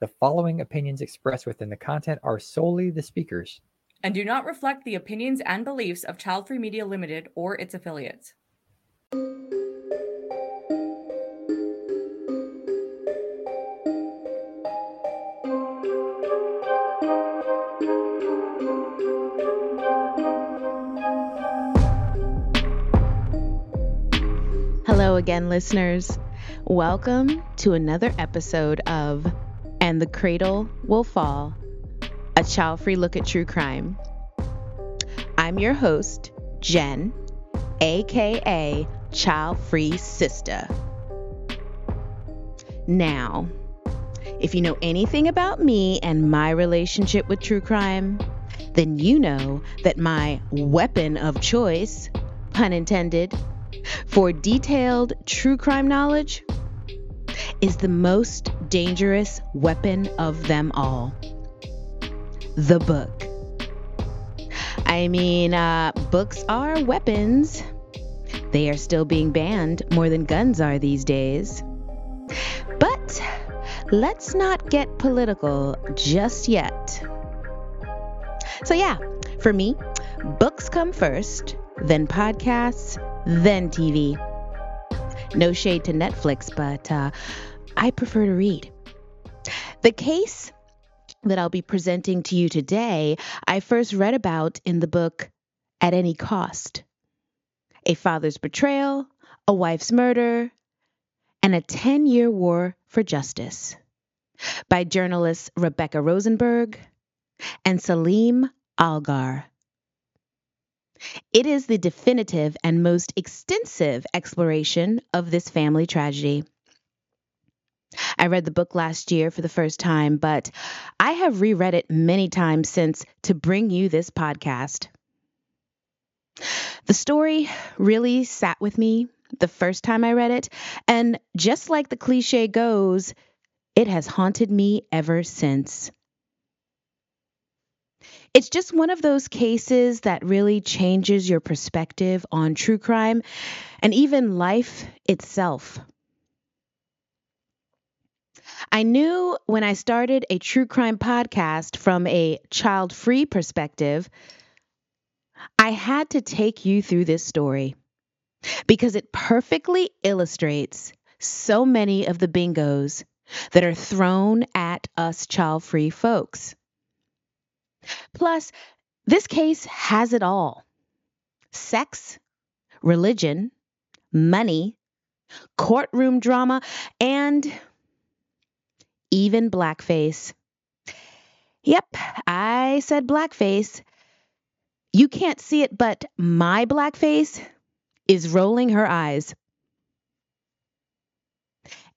The following opinions expressed within the content are solely the speakers and do not reflect the opinions and beliefs of Child Free Media Limited or its affiliates. Hello again, listeners. Welcome to another episode of And the Cradle Will Fall, a child free look at true crime. I'm your host, Jenn, aka Child Free Sister. Now, if you know anything about me and my relationship with true crime, then you know that my weapon of choice, pun intended, for detailed true crime knowledge is the most dangerous weapon of them all the book. I mean, uh, books are weapons. They are still being banned more than guns are these days. But let's not get political just yet. So, yeah, for me, books come first, then podcasts, then TV. No shade to Netflix, but uh, I prefer to read. The case that I'll be presenting to you today, I first read about in the book At Any Cost A Father's Betrayal, a Wife's Murder, and a 10 Year War for Justice by journalists Rebecca Rosenberg and Selim Algar. It is the definitive and most extensive exploration of this family tragedy. I read the book last year for the first time, but I have reread it many times since to bring you this podcast. The story really sat with me the first time I read it, and just like the cliche goes, it has haunted me ever since. It's just one of those cases that really changes your perspective on true crime and even life itself. I knew when I started a true crime podcast from a child free perspective, I had to take you through this story because it perfectly illustrates so many of the bingos that are thrown at us child free folks. Plus, this case has it all sex, religion, money, courtroom drama, and even blackface. Yep, I said blackface. You can't see it, but my blackface is rolling her eyes.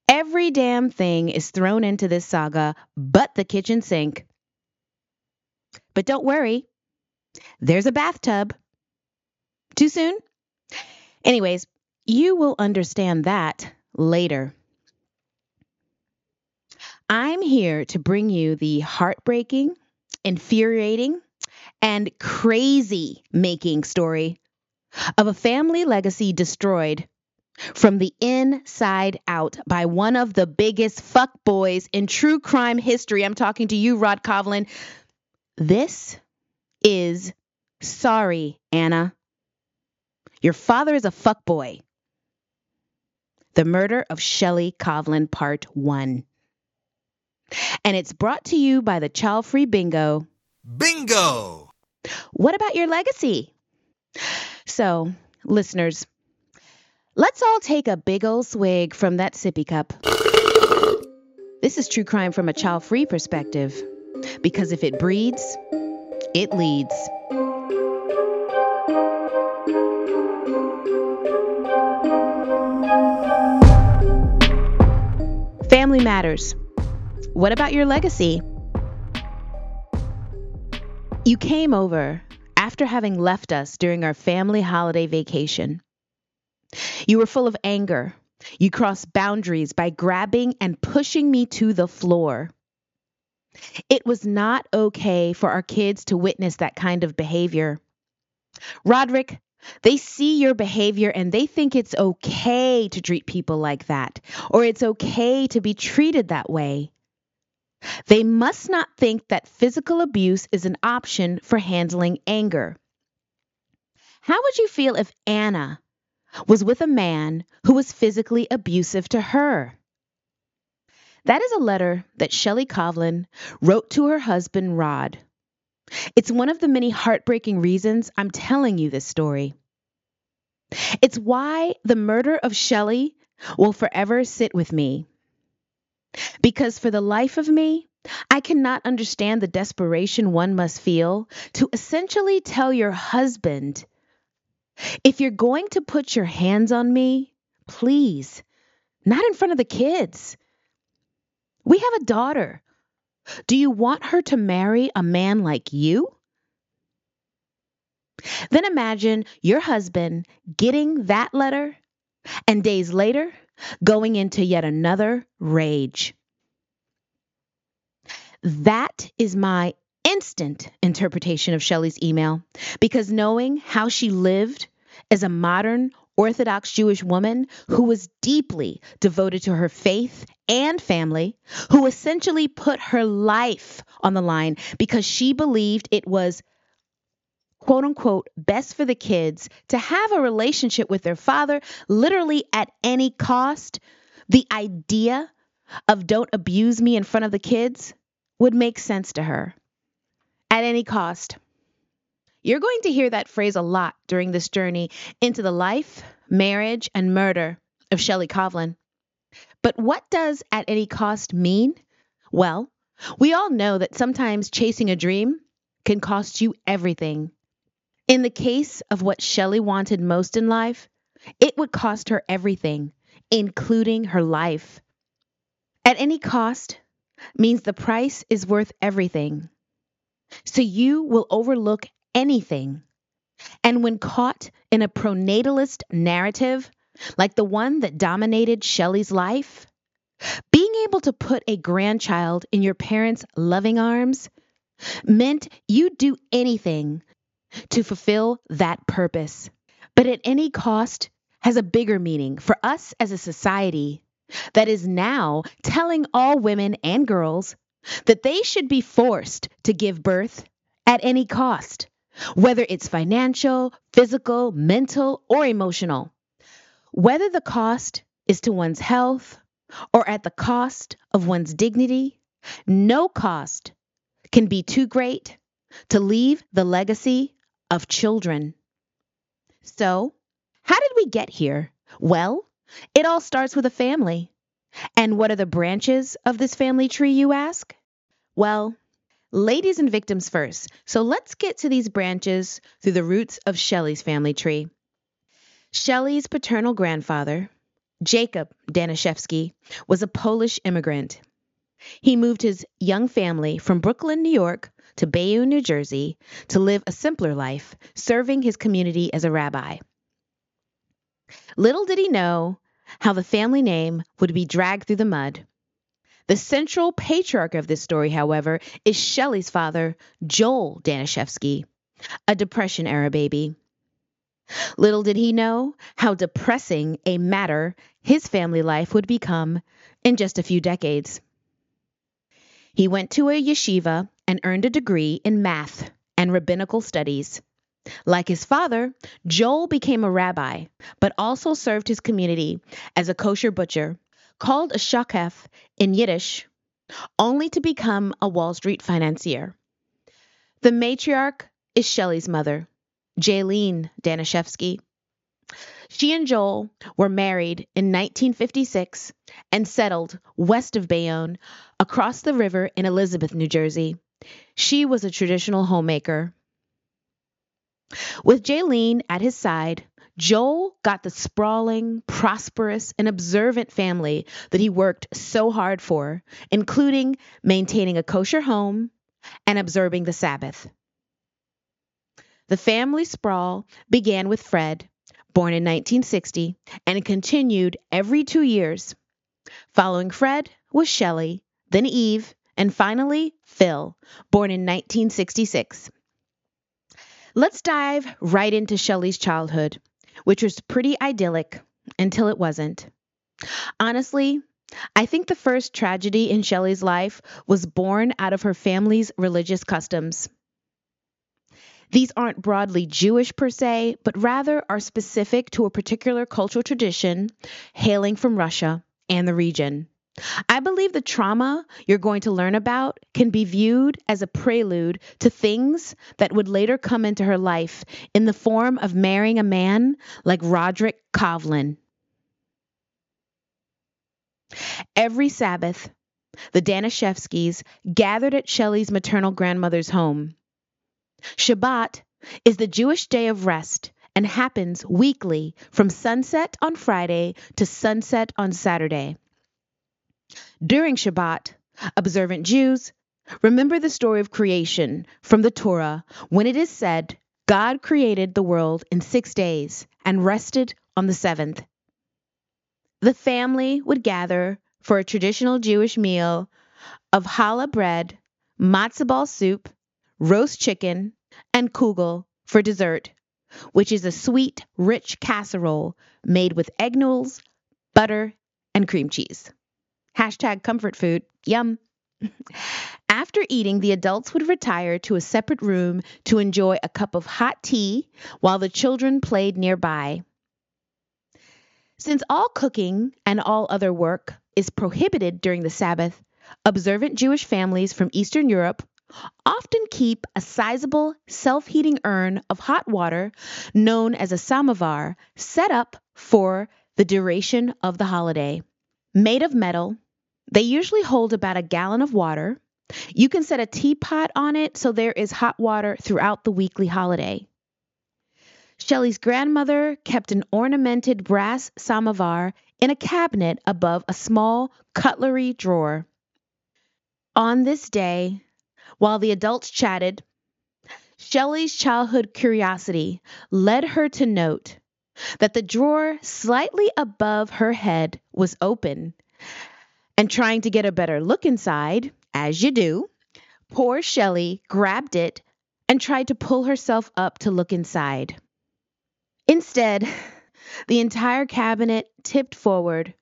Every damn thing is thrown into this saga but the kitchen sink. But don't worry, there's a bathtub. Too soon? Anyways, you will understand that later. I'm here to bring you the heartbreaking, infuriating, and crazy making story of a family legacy destroyed from the inside out by one of the biggest fuckboys in true crime history. I'm talking to you, Rod Covlin. This is Sorry, Anna. Your father is a fuckboy. The Murder of Shele Covlin, Part 1. And it's brought to you by the Child Free Bingo. Bingo! What about your legacy? So, listeners, let's all take a big old swig from that sippy cup. This is true crime from a child free perspective. Because if it breeds, it leads. Family matters. What about your legacy? You came over after having left us during our family holiday vacation. You were full of anger. You crossed boundaries by grabbing and pushing me to the floor. It was not okay for our kids to witness that kind of behavior. Roderick, they see your behavior and they think it's okay to treat people like that, or it's okay to be treated that way. They must not think that physical abuse is an option for handling anger. How would you feel if Anna was with a man who was physically abusive to her? That is a letter that Shele Covlin wrote to her husband, Rod. It's one of the many heartbreaking reasons I'm telling you this story. It's why the murder of Shele will forever sit with me. Because for the life of me, I cannot understand the desperation one must feel to essentially tell your husband if you're going to put your hands on me, please, not in front of the kids. We have a daughter. Do you want her to marry a man like you? Then imagine your husband getting that letter and days later going into yet another rage. That is my instant interpretation of Shele's email because knowing how she lived as a modern Orthodox Jewish woman who was deeply devoted to her faith and family, who essentially put her life on the line because she believed it was quote unquote best for the kids to have a relationship with their father literally at any cost, the idea of don't abuse me in front of the kids would make sense to her. At any cost. You're going to hear that phrase a lot during this journey into the life, marriage, and murder of Shele Covlin. But what does at any cost mean? Well, we all know that sometimes chasing a dream can cost you everything. In the case of what Shele wanted most in life, it would cost her everything, including her life. At any cost means the price is worth everything. So you will overlook anything. And when caught in a pronatalist narrative, like the one that dominated Shele's life, being able to put a grandchild in your parents' loving arms meant you'd do anything to fulfill that purpose. But at any cost has a bigger meaning for us as a society that is now telling all women and girls that they should be forced to give birth at any cost whether it's financial, physical, mental, or emotional. Whether the cost is to one's health or at the cost of one's dignity, no cost can be too great to leave the legacy of children. So, how did we get here? Well, it all starts with a family. And what are the branches of this family tree, you ask? Well, ladies and victims first. So let's get to these branches through the roots of Shele's family tree. Shele's paternal grandfather, Jacob Danishefsky, was a Polish immigrant. He moved his young family from Brooklyn, New York to Bayonne, New Jersey to live a simpler life, serving his community as a rabbi. Little did he know how the family name would be dragged through the mud the central patriarch of this story, however, is Shele's father, Joel Danishefsky, a Depression era baby. Little did he know how depressing a matter his family life would become in just a few decades. He went to a yeshiva and earned a degree in math and rabbinical studies. Like his father, Joel became a rabbi, but also served his community as a kosher butcher called a shochet in Yiddish, only to become a Wall Street financier. The matriarch is Shele's mother, Jaylene Danishefsky. She and Joel were married in 1956 and settled west of Bayonne across the river in Elizabeth, New Jersey. She was a traditional homemaker. With Jaylene at his side, Joel got the sprawling, prosperous, and observant family that he worked so hard for, including maintaining a kosher home and observing the Sabbath. The family sprawl began with Fred, born in 1960, and continued every two years. Following Fred was Shele, then Eve, and finally Phil, born in 1966. Let's dive right into Shele's childhood which was pretty idyllic until it wasn't. Honestly, I think the first tragedy in Shele's life was born out of her family's religious customs. These aren't broadly Jewish per se, but rather are specific to a particular cultural tradition hailing from Russia and the region. I believe the trauma you're going to learn about can be viewed as a prelude to things that would later come into her life in the form of marrying a man like Roderick Covlin. Every Sabbath, the Danishefskys gathered at Shele's maternal grandmother's home. Shabbat is the Jewish day of rest and happens weekly from sunset on Friday to sunset on Saturday. During Shabbat, observant Jews remember the story of creation from the Torah when it is said, God created the world in six days and rested on the seventh. The family would gather for a traditional Jewish meal of challah bread, matzah ball soup, roast chicken, and kugel for dessert, which is a sweet, rich casserole made with egg noodles, butter, and cream cheese. Hashtag comfort food. Yum. After eating, the adults would retire to a separate room to enjoy a cup of hot tea while the children played nearby. Since all cooking and all other work is prohibited during the Sabbath, observant Jewish families from Eastern Europe often keep a sizable self heating urn of hot water known as a samovar set up for the duration of the holiday. Made of metal, they usually hold about a gallon of water. You can set a teapot on it so there is hot water throughout the weekly holiday. Shele's grandmother kept an ornamented brass samovar in a cabinet above a small cutlery drawer. On this day, while the adults chatted, Shele's childhood curiosity led her to note that the drawer slightly above her head was open. And trying to get a better look inside, as you do, poor Shele grabbed it and tried to pull herself up to look inside. Instead, the entire cabinet tipped forward,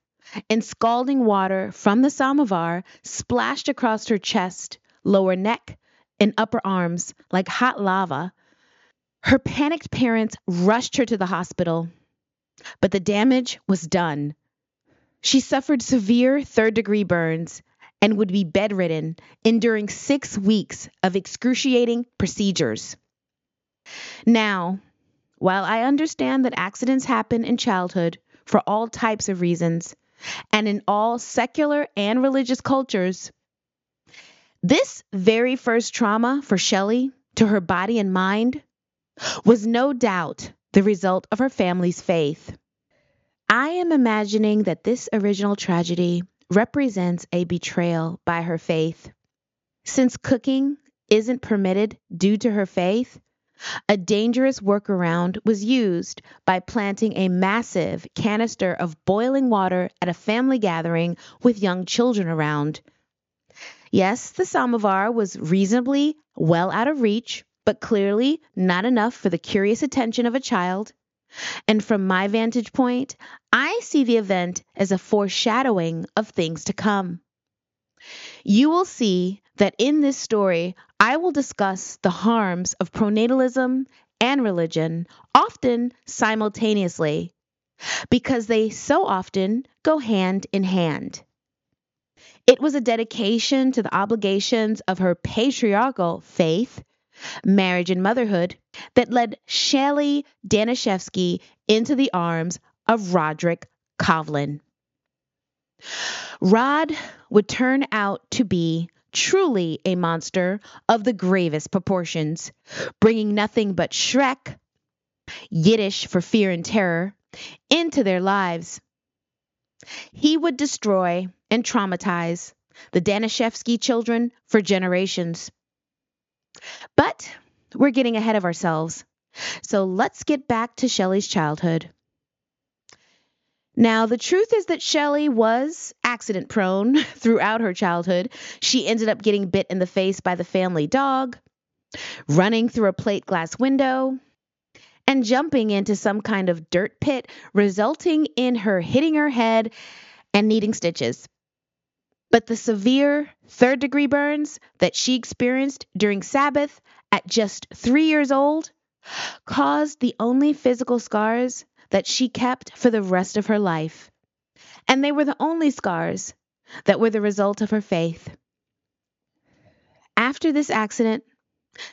and scalding water from the samovar splashed across her chest, lower neck, and upper arms like hot lava. Her panicked parents rushed her to the hospital, but the damage was done. She suffered severe third degree burns and would be bedridden, enduring six weeks of excruciating procedures. Now, while I understand that accidents happen in childhood for all types of reasons, and in all secular and religious cultures, this very first trauma for Shele to her body and mind was no doubt the result of her family's faith. I am imagining that this original tragedy represents a betrayal by her faith. Since cooking isn't permitted due to her faith, a dangerous workaround was used by planting a massive canister of boiling water at a family gathering with young children around. Yes, the samovar was reasonably well out of reach, but clearly not enough for the curious attention of a child. And from my vantage point, I see the event as a foreshadowing of things to come. You will see that in this story, I will discuss the harms of pronatalism and religion, often simultaneously, because they so often go hand in hand. It was a dedication to the obligations of her patriarchal faith, marriage and motherhood, that led Shele Danishefsky into the arms of Roderick Covlin. Rod would turn out to be truly a monster of the gravest proportions, bringing nothing but Shrek, Yiddish for fear and terror, into their lives. He would destroy and traumatize the Danishefsky children for generations. But we're getting ahead of ourselves, so let's get back to Shele's childhood. Now, the truth is that Shele was accident prone throughout her childhood. She ended up getting bit in the face by the family dog, running through a plate glass window, and jumping into some kind of dirt pit, resulting in her hitting her head and needing stitches. But the severe third degree burns that she experienced during Sabbath at just three years old caused the only physical scars that she kept for the rest of her life. And they were the only scars that were the result of her faith. After this accident,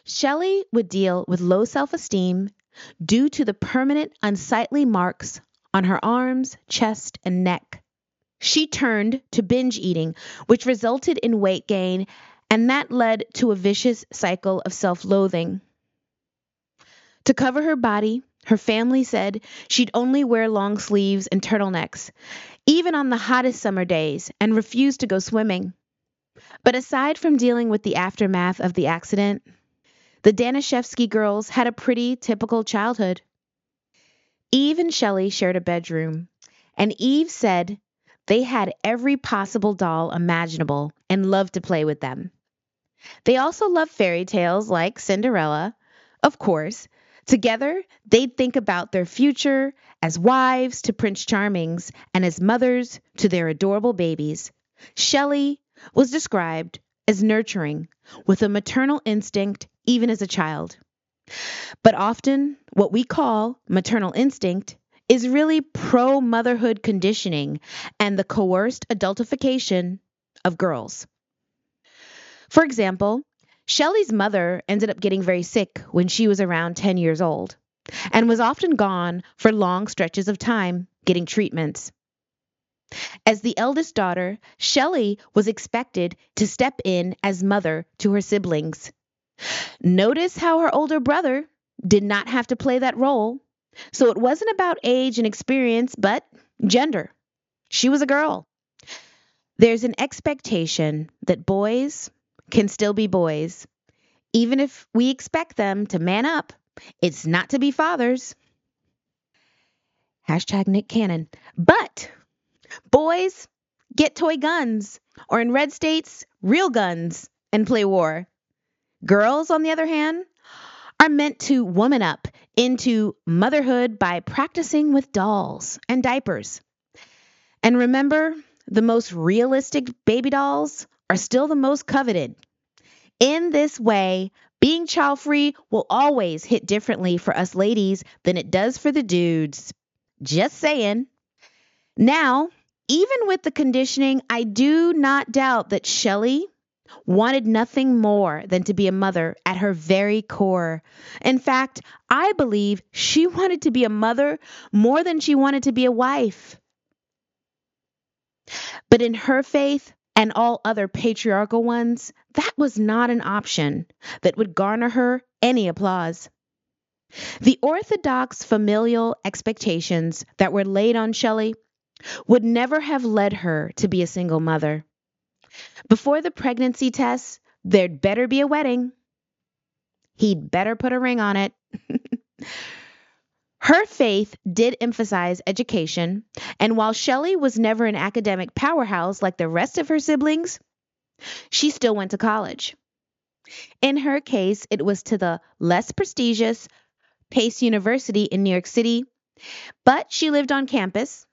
Shele would deal with low self esteem due to the permanent unsightly marks on her arms, chest, and neck. She turned to binge eating, which resulted in weight gain, and that led to a vicious cycle of self loathing. To cover her body, her family said she'd only wear long sleeves and turtlenecks, even on the hottest summer days, and refused to go swimming. But aside from dealing with the aftermath of the accident, the Danishefsky girls had a pretty typical childhood. Eve and Shele shared a bedroom, and Eve said they had every possible doll imaginable and loved to play with them. They also loved fairy tales like Cinderella, of course. Together, they'd think about their future as wives to Prince Charmings and as mothers to their adorable babies. Shele was described as nurturing, with a maternal instinct even as a child. But often, what we call maternal instinct is really pro motherhood conditioning and the coerced adultification of girls. For example, Shele's mother ended up getting very sick when she was around 10 years old and was often gone for long stretches of time getting treatments. As the eldest daughter, Shele was expected to step in as mother to her siblings. Notice how her older brother did not have to play that role. So it wasn't about age and experience, but gender. She was a girl. There's an expectation that boys can still be boys. Even if we expect them to man up, it's not to be fathers. Hashtag Nick Cannon. But boys get toy guns, or in red states, real guns, and play war. Girls, on the other hand, are meant to woman up into motherhood by practicing with dolls and diapers. And remember, the most realistic baby dolls are still the most coveted. In this way, being child free will always hit differently for us ladies than it does for the dudes. Just saying. Now, even with the conditioning, I do not doubt that Shele wanted nothing more than to be a mother at her very core. In fact, I believe she wanted to be a mother more than she wanted to be a wife. But in her faith and all other patriarchal ones, that was not an option that would garner her any applause. The orthodox familial expectations that were laid on Shele would never have led her to be a single mother. Before the pregnancy test, there'd better be a wedding. He'd better put a ring on it. Her faith did emphasize education, and while Shele was never an academic powerhouse like the rest of her siblings, she still went to college. In her case, it was to the less prestigious Pace University in New York City, but she lived on campus.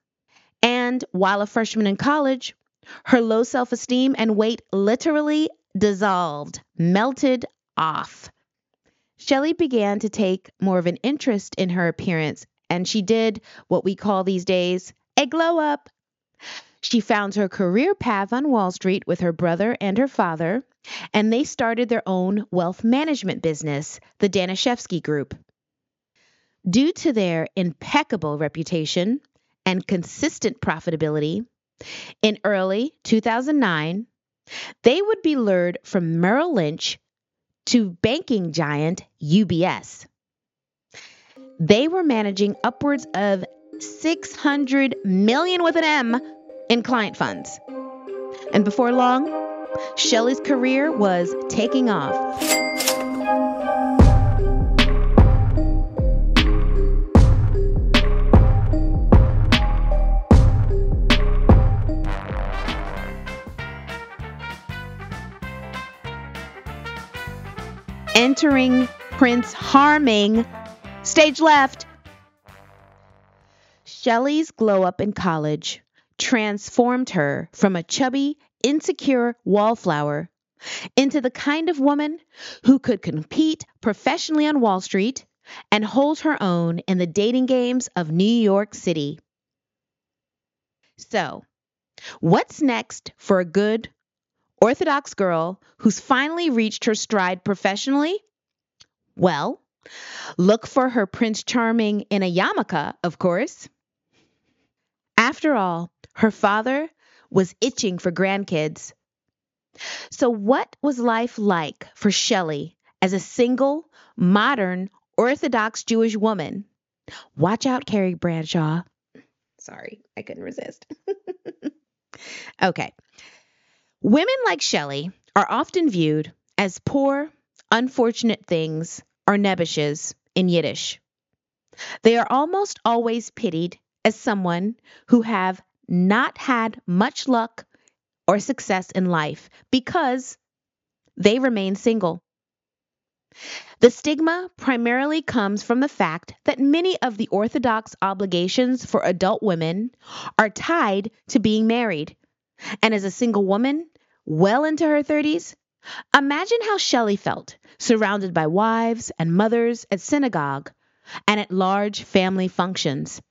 And while a freshman in college, her low self esteem and weight literally dissolved, melted off. Shele began to take more of an interest in her appearance, and she did what we call these days a glow up. She found her career path on Wall Street with her brother and her father, and they started their own wealth management business, the Danishefsky Group. Due to their impeccable reputation and consistent profitability, in early 2009, they would be lured from Merrill Lynch to banking giant UBS. They were managing upwards of 600 million with an M in client funds. And before long, Shele's career was taking off. Entering Prince Harming, stage left. Shele's glow up in college transformed her from a chubby insecure wallflower into the kind of woman who could compete professionally on Wall Street and hold her own in the dating games of New York City. So, what's next for a good, Orthodox girl who's finally reached her stride professionally? Well, look for her Prince Charming in a yarmulke, of course. After all, her father was itching for grandkids. So, what was life like for Shele as a single, modern, Orthodox Jewish woman? Watch out, Carrie Bradshaw. Sorry, I couldn't resist. okay. Women like Shele are often viewed as poor, unfortunate things or nebbishes in Yiddish. They are almost always pitied as someone who have not had much luck or success in life because they remain single. The stigma primarily comes from the fact that many of the Orthodox obligations for adult women are tied to being married. And as a single woman, well into her 30s, imagine how Shele felt surrounded by wives and mothers at synagogue and at large family functions.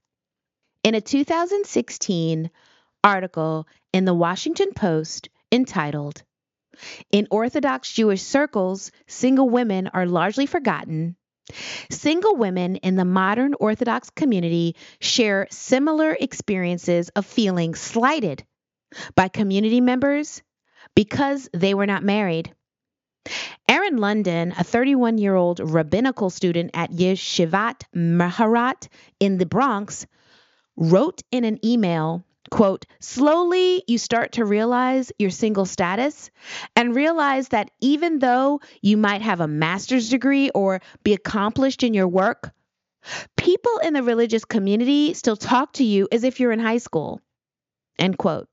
In a 2016 article in the Washington Post entitled, In Orthodox Jewish Circles, Single Women Are Largely Forgotten. Single women in the modern Orthodox community share similar experiences of feeling slighted by community members because they were not married. Erin London, a 31 year old rabbinical student at Yeshivat Maharat in the Bronx, wrote in an email quote, slowly you start to realize your single status and realize that even though you might have a master's degree or be accomplished in your work, people in the religious community still talk to you as if you're in high school. End quote.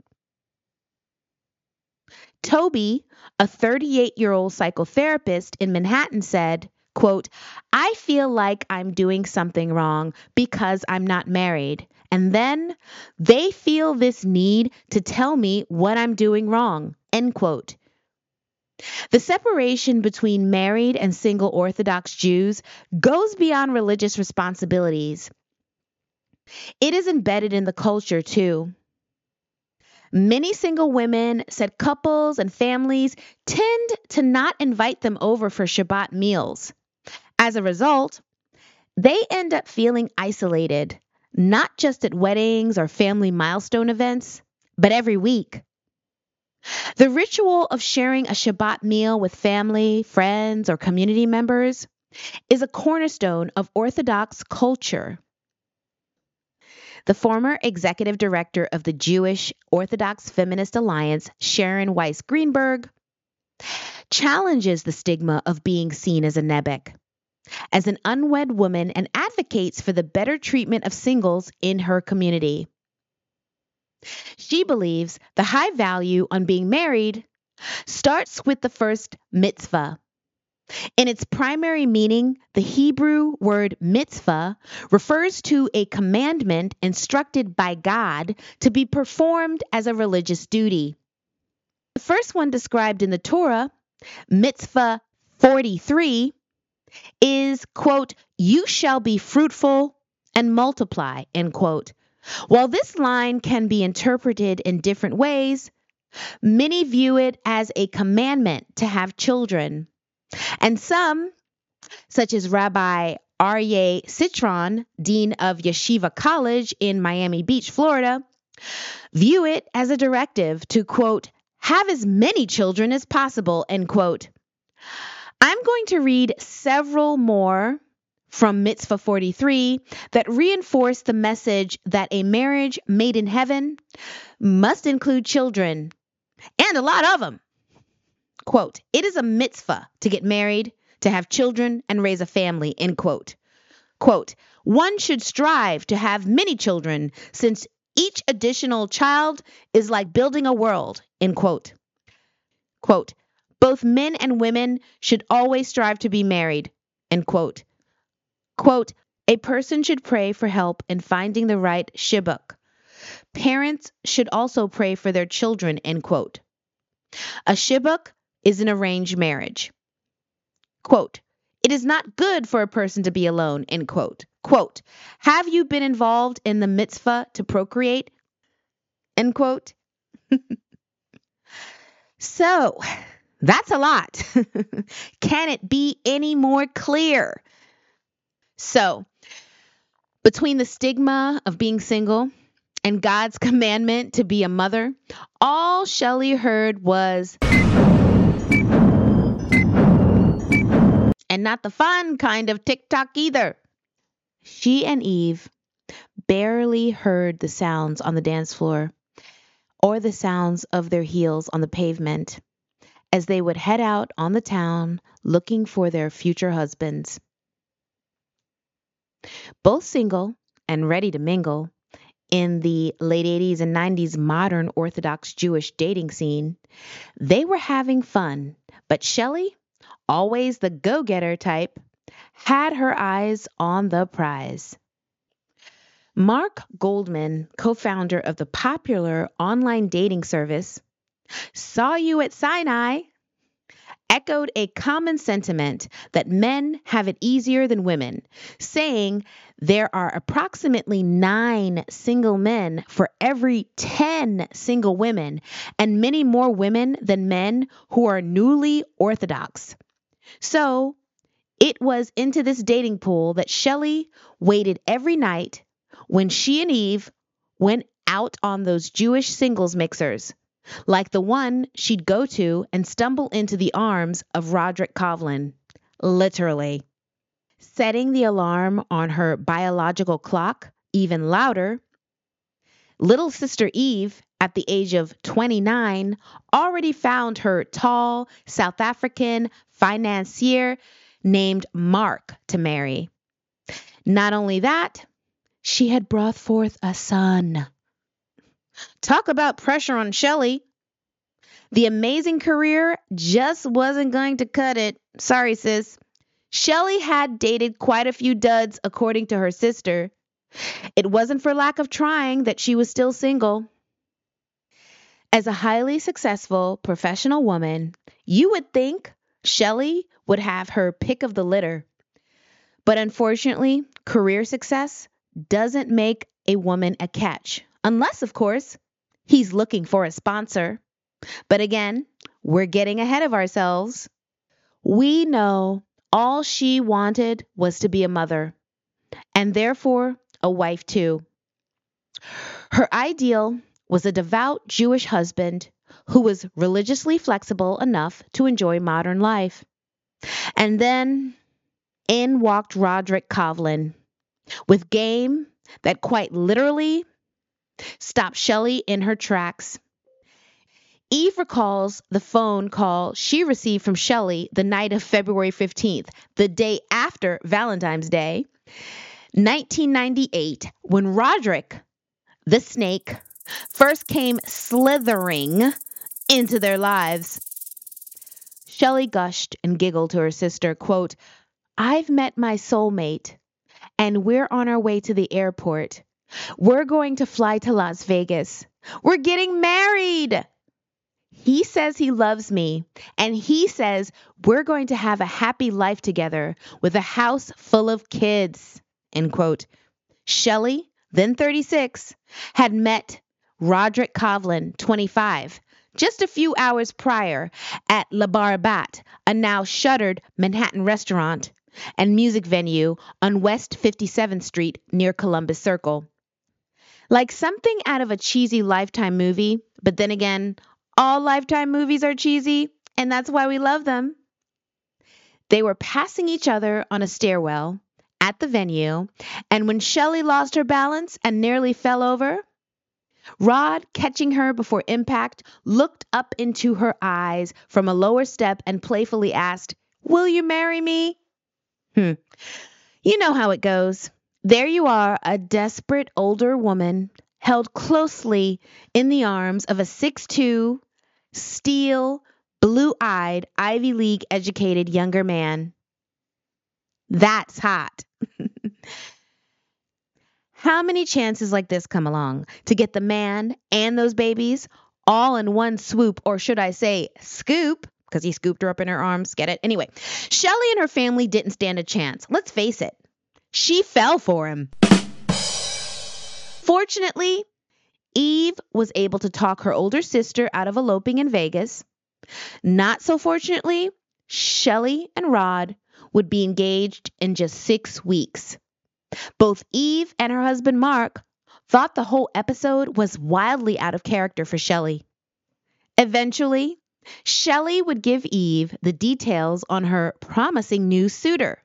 Toby, a 38 year old psychotherapist in Manhattan, said, quote, I feel like I'm doing something wrong because I'm not married. And then they feel this need to tell me what I'm doing wrong. End quote. The separation between married and single Orthodox Jews goes beyond religious responsibilities. It is embedded in the culture too. Many single women said couples and families tend to not invite them over for Shabbat meals. As a result, they end up feeling isolated not just at weddings or family milestone events, but every week. The ritual of sharing a Shabbat meal with family, friends, or community members is a cornerstone of Orthodox culture. The former executive director of the Jewish Orthodox Feminist Alliance, Sharon Weiss Greenberg, challenges the stigma of being seen as a Nebuch as an unwed woman and advocates for the better treatment of singles in her community. She believes the high value on being married starts with the first mitzvah. In its primary meaning, the Hebrew word mitzvah refers to a commandment instructed by God to be performed as a religious duty. The first one described in the Torah, mitzvah 43, is, quote, you shall be fruitful and multiply, end quote. While this line can be interpreted in different ways, many view it as a commandment to have children. And some, such as Rabbi Aryeh Citron, Dean of Yeshiva College in Miami Beach, Florida, view it as a directive to, quote, have as many children as possible, end quote. I'm going to read several more from Mitzvah 43 that reinforce the message that a marriage made in heaven must include children and a lot of them. Quote, it is a mitzvah to get married, to have children, and raise a family, end quote. Quote, one should strive to have many children since each additional child is like building a world, end quote. Quote, both men and women should always strive to be married. End quote. Quote, a person should pray for help in finding the right shidduch. Parents should also pray for their children, end quote. A shidduch is an arranged marriage. Quote, it is not good for a person to be alone, end quote. Quote, have you been involved in the mitzvah to procreate? End quote. so, that's a lot. Can it be any more clear? So, between the stigma of being single and God's commandment to be a mother, all Shele heard was, and not the fun kind of TikTok either. She and Eve barely heard the sounds on the dance floor or the sounds of their heels on the pavement as they would head out on the town looking for their future husbands. Both single and ready to mingle in the late 80s and 90s modern Orthodox Jewish dating scene, they were having fun, but Shele, always the go getter type, had her eyes on the prize. Mark Goldman, co founder of the popular online dating service, saw you at Sinai, echoed a common sentiment that men have it easier than women, saying there are approximately nine single men for every 10 single women, and many more women than men who are newly orthodox. So, it was into this dating pool that Shele waited every night when she and Eve went out on those Jewish singles mixers, like the one she'd go to and stumble into the arms of Roderick Covlin, literally. Setting the alarm on her biological clock even louder, little sister Eve, at the age of 29, already found her tall South African financier named Mark to marry. Not only that, she had brought forth a son. Talk about pressure on Shele. The amazing career just wasn't going to cut it. Sorry, sis. Shele had dated quite a few duds, according to her sister. It wasn't for lack of trying that she was still single. As a highly successful professional woman, you would think Shele would have her pick of the litter. But unfortunately, career success doesn't make a woman a catch, unless, of course, he's looking for a sponsor. But again, we're getting ahead of ourselves. We know all she wanted was to be a mother, and therefore a wife too. Her ideal was a devout Jewish husband who was religiously flexible enough to enjoy modern life. And then in walked Roderick Covlin with game that quite literally stopped Shele in her tracks. Eve recalls the phone call she received from Shele the night of February 15th, the day after Valentine's Day, 1998, when Roderick, the snake, first came slithering into their lives. Shele gushed and giggled to her sister, quote, I've met my soulmate and we're on our way to the airport. We're going to fly to Las Vegas. We're getting married. He says he loves me, and he says we're going to have a happy life together with a house full of kids. End quote. Shele, then 36, had met Roderick Covlin, 25, just a few hours prior at Le Bar Bat, a now shuttered Manhattan restaurant and music venue on West 57th Street near Columbus Circle. Like something out of a cheesy Lifetime movie, but then again, all Lifetime movies are cheesy, and that's why we love them. They were passing each other on a stairwell at the venue, and when Shele lost her balance and nearly fell over, Rod, catching her before impact, looked up into her eyes from a lower step and playfully asked, Will you marry me? Hmm. You know how it goes. There you are, a desperate older woman held closely in the arms of a six-two, steel, blue eyed, Ivy League educated younger man. That's hot. How many chances like this come along to get the man and those babies all in one swoop, or should I say, scoop, because he scooped her up in her arms. Get it? Anyway, Shele and her family didn't stand a chance. Let's face it, she fell for him. Fortunately, Eve was able to talk her older sister out of eloping in Vegas. Not so fortunately, Shele and Rod would be engaged in just six weeks. Both Eve and her husband Mark thought the whole episode was wildly out of character for Shele. Eventually, Shele would give Eve the details on her promising new suitor.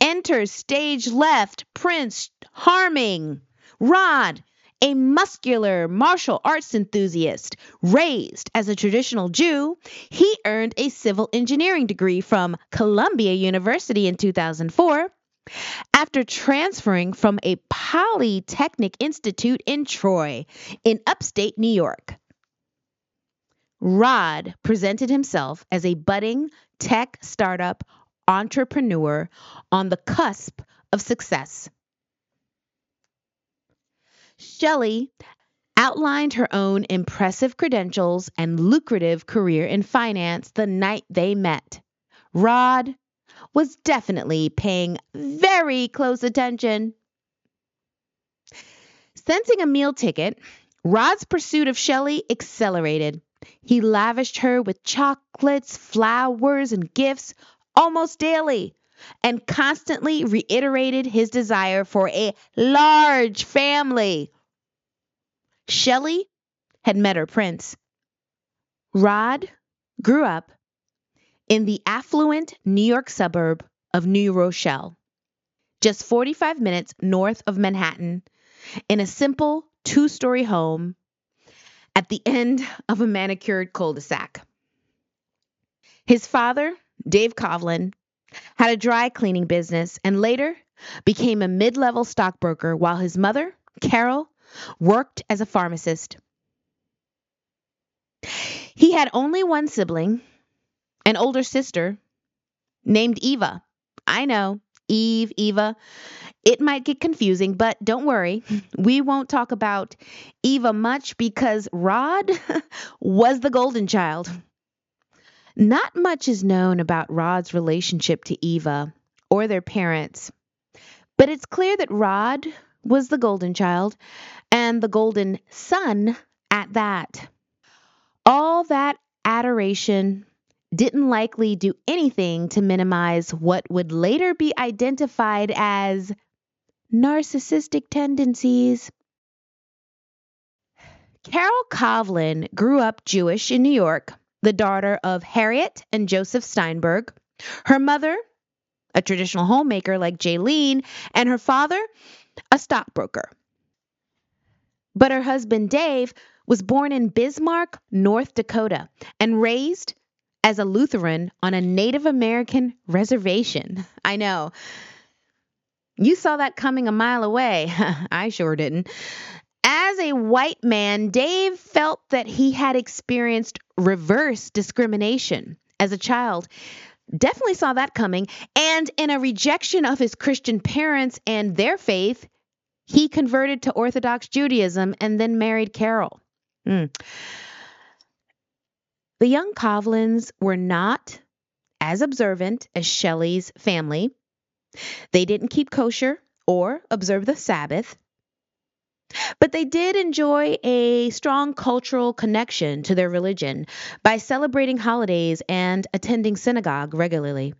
Enter stage left Prince Harming. Rod, a muscular martial arts enthusiast, raised as a traditional Jew, he earned a civil engineering degree from Columbia University in 2004 after transferring from a Polytechnic Institute in Troy, in upstate New York. Rod presented himself as a budding tech startup entrepreneur on the cusp of success. Shele outlined her own impressive credentials and lucrative career in finance the night they met. Rod was definitely paying very close attention. Sensing a meal ticket, Rod's pursuit of Shele accelerated. He lavished her with chocolates, flowers, and gifts almost daily and constantly reiterated his desire for a large family. Shele had met her prince. Rod grew up in the affluent New York suburb of New Rochelle, just 45 minutes north of Manhattan, in a simple two story home at the end of a manicured cul de sac. His father, Dave Covlin, had a dry cleaning business and later became a mid level stockbroker while his mother, Carol, worked as a pharmacist. He had only one sibling, an older sister named Eva. I know, Eve, Eva. It might get confusing, but don't worry. We won't talk about Eva much because Rod was the golden child. Not much is known about Rod's relationship to Eva or their parents, but it's clear that Rod was the golden child and the golden son at that. All that adoration didn't likely do anything to minimize what would later be identified as narcissistic tendencies. Carol Covlin grew up Jewish in New York the daughter of Harriet and Joseph Steinberg. Her mother, a traditional homemaker like Jaylene, and her father, a stockbroker. But her husband Dave was born in Bismarck, North Dakota, and raised as a Lutheran on a Native American reservation. I know. You saw that coming a mile away. I sure didn't. As a white man, Dave felt that he had experienced reverse discrimination as a child. Definitely saw that coming. And in a rejection of his Christian parents and their faith, he converted to Orthodox Judaism and then married Carol. Mm. The young Covlins were not as observant as Shele's family. They didn't keep kosher or observe the Sabbath. But they did enjoy a strong cultural connection to their religion by celebrating holidays and attending synagogue regularly.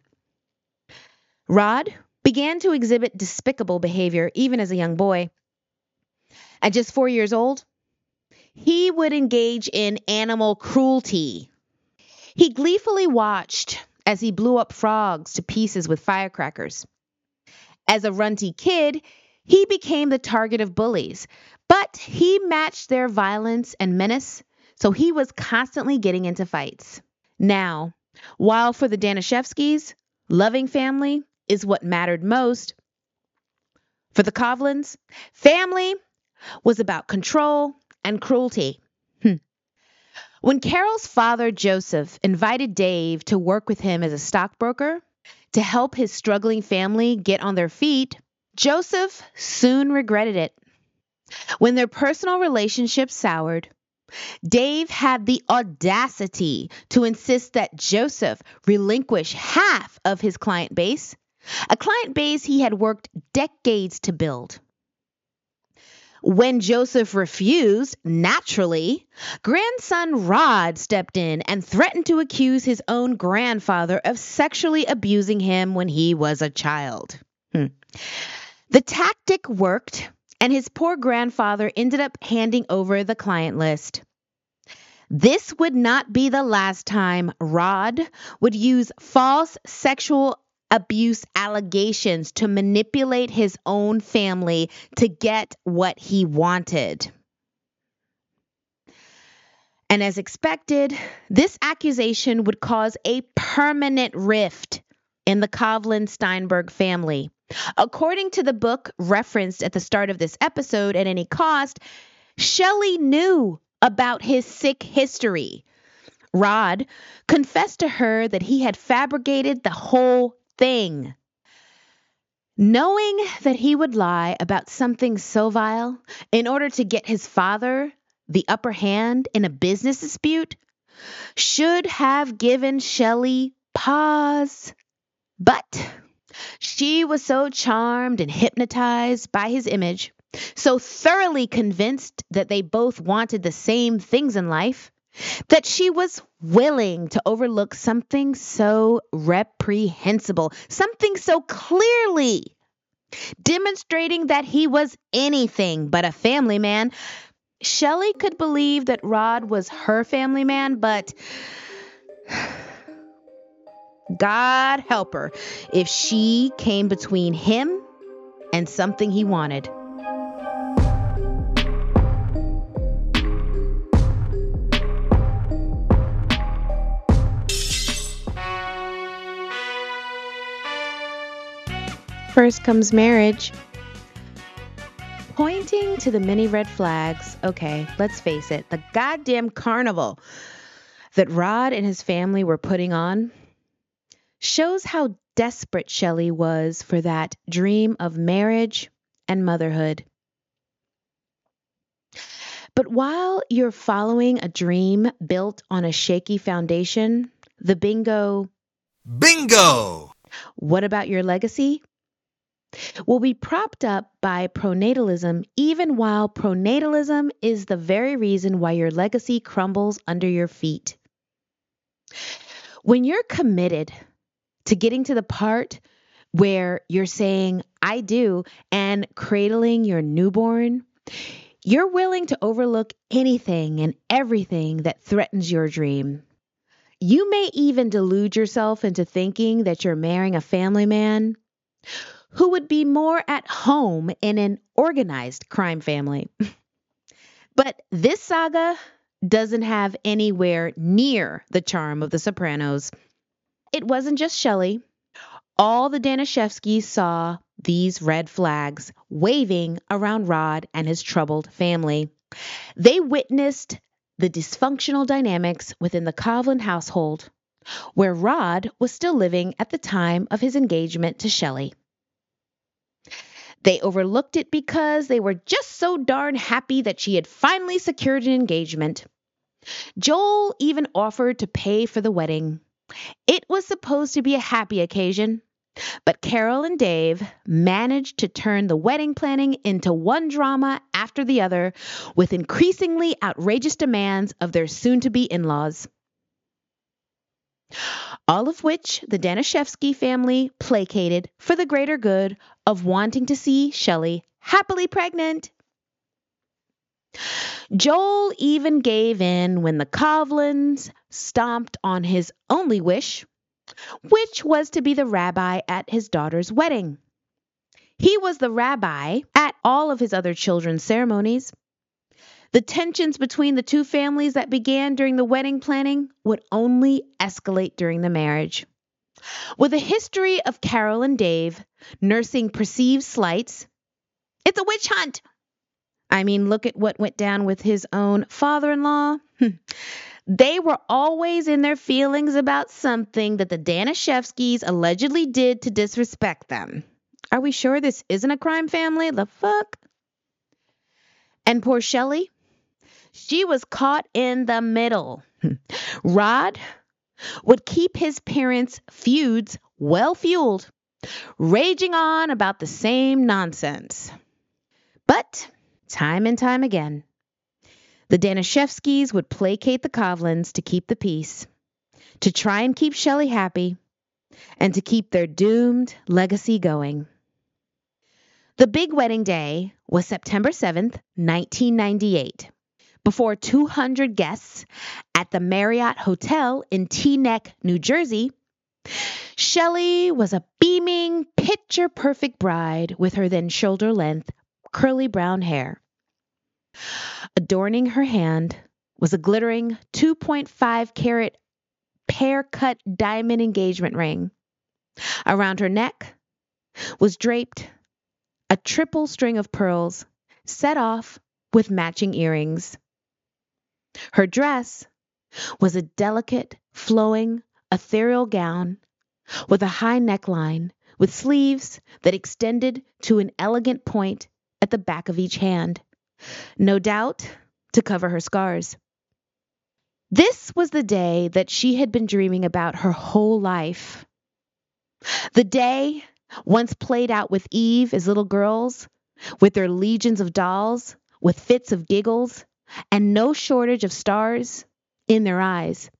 Rod began to exhibit despicable behavior even as a young boy. At just four years old, he would engage in animal cruelty. He gleefully watched as he blew up frogs to pieces with firecrackers. As a runty kid, he became the target of bullies, but he matched their violence and menace, so he was constantly getting into fights. Now, while for the Danishefskys, loving family is what mattered most, for the Covlins, family was about control and cruelty. Hm. When Carol's father, Joseph, invited Dave to work with him as a stockbroker to help his struggling family get on their feet, Joseph soon regretted it. When their personal relationship soured, Dave had the audacity to insist that Joseph relinquish half of his client base, a client base he had worked decades to build. When Joseph refused, naturally, grandson Rod stepped in and threatened to accuse his own grandfather of sexually abusing him when he was a child. Hmm. The tactic worked, and his poor grandfather ended up handing over the client list. This would not be the last time Rod would use false sexual abuse allegations to manipulate his own family to get what he wanted. And as expected, this accusation would cause a permanent rift in the Covlin Steinberg family. According to the book referenced at the start of this episode, at any cost, Shele knew about his sick history. Rod confessed to her that he had fabricated the whole thing. Knowing that he would lie about something so vile in order to get his father the upper hand in a business dispute should have given Shele pause. But she was so charmed and hypnotized by his image, so thoroughly convinced that they both wanted the same things in life, that she was willing to overlook something so reprehensible, something so clearly demonstrating that he was anything but a family man. Shele could believe that Rod was her family man, but God help her if she came between him and something he wanted. First comes marriage. Pointing to the many red flags, okay, let's face it, the goddamn carnival that Rod and his family were putting on shows how desperate Shele was for that dream of marriage and motherhood. But while you're following a dream built on a shaky foundation, the bingo. Bingo! What about your legacy? Will be propped up by pronatalism, even while pronatalism is the very reason why your legacy crumbles under your feet. When you're committed to getting to the part where you're saying, I do, and cradling your newborn, you're willing to overlook anything and everything that threatens your dream. You may even delude yourself into thinking that you're marrying a family man who would be more at home in an organized crime family. but this saga doesn't have anywhere near the charm of The Sopranos. It wasn't just Shele. All the Danishefskys saw these red flags waving around Rod and his troubled family. They witnessed the dysfunctional dynamics within the Covlin household, where Rod was still living at the time of his engagement to Shele. They overlooked it because they were just so darn happy that she had finally secured an engagement. Joel even offered to pay for the wedding. It was supposed to be a happy occasion, but Carol and Dave managed to turn the wedding planning into one drama after the other with increasingly outrageous demands of their soon to be in laws all of which the Danishefsky family placated for the greater good of wanting to see Shele happily pregnant. Joel even gave in when the Covlins stomped on his only wish, which was to be the rabbi at his daughter's wedding. He was the rabbi at all of his other children's ceremonies, the tensions between the two families that began during the wedding planning would only escalate during the marriage. With a history of Carol and Dave nursing perceived slights, it's a witch hunt. I mean, look at what went down with his own father in law. Hmm. They were always in their feelings about something that the Danishefskys allegedly did to disrespect them. Are we sure this isn't a crime family? The fuck? And poor Shele? She was caught in the middle. Rod would keep his parents' feuds well fueled, raging on about the same nonsense. But time and time again, the Danishefskys would placate the Covlins to keep the peace, to try and keep Shele happy, and to keep their doomed legacy going. The big wedding day was September 7th, 1998, before 200 guests at the Marriott Hotel in Teaneck, New Jersey. Shele was a beaming, picture perfect bride with her then shoulder length, curly brown hair. Adorning her hand was a glittering 2.5 carat pear cut diamond engagement ring. Around her neck was draped a triple string of pearls set off with matching earrings. Her dress was a delicate, flowing, ethereal gown with a high neckline with sleeves that extended to an elegant point at the back of each hand, no doubt to cover her scars. This was the day that she had been dreaming about her whole life. The day once played out with Eve as little girls, with their legions of dolls, with fits of giggles, and no shortage of stars in their eyes,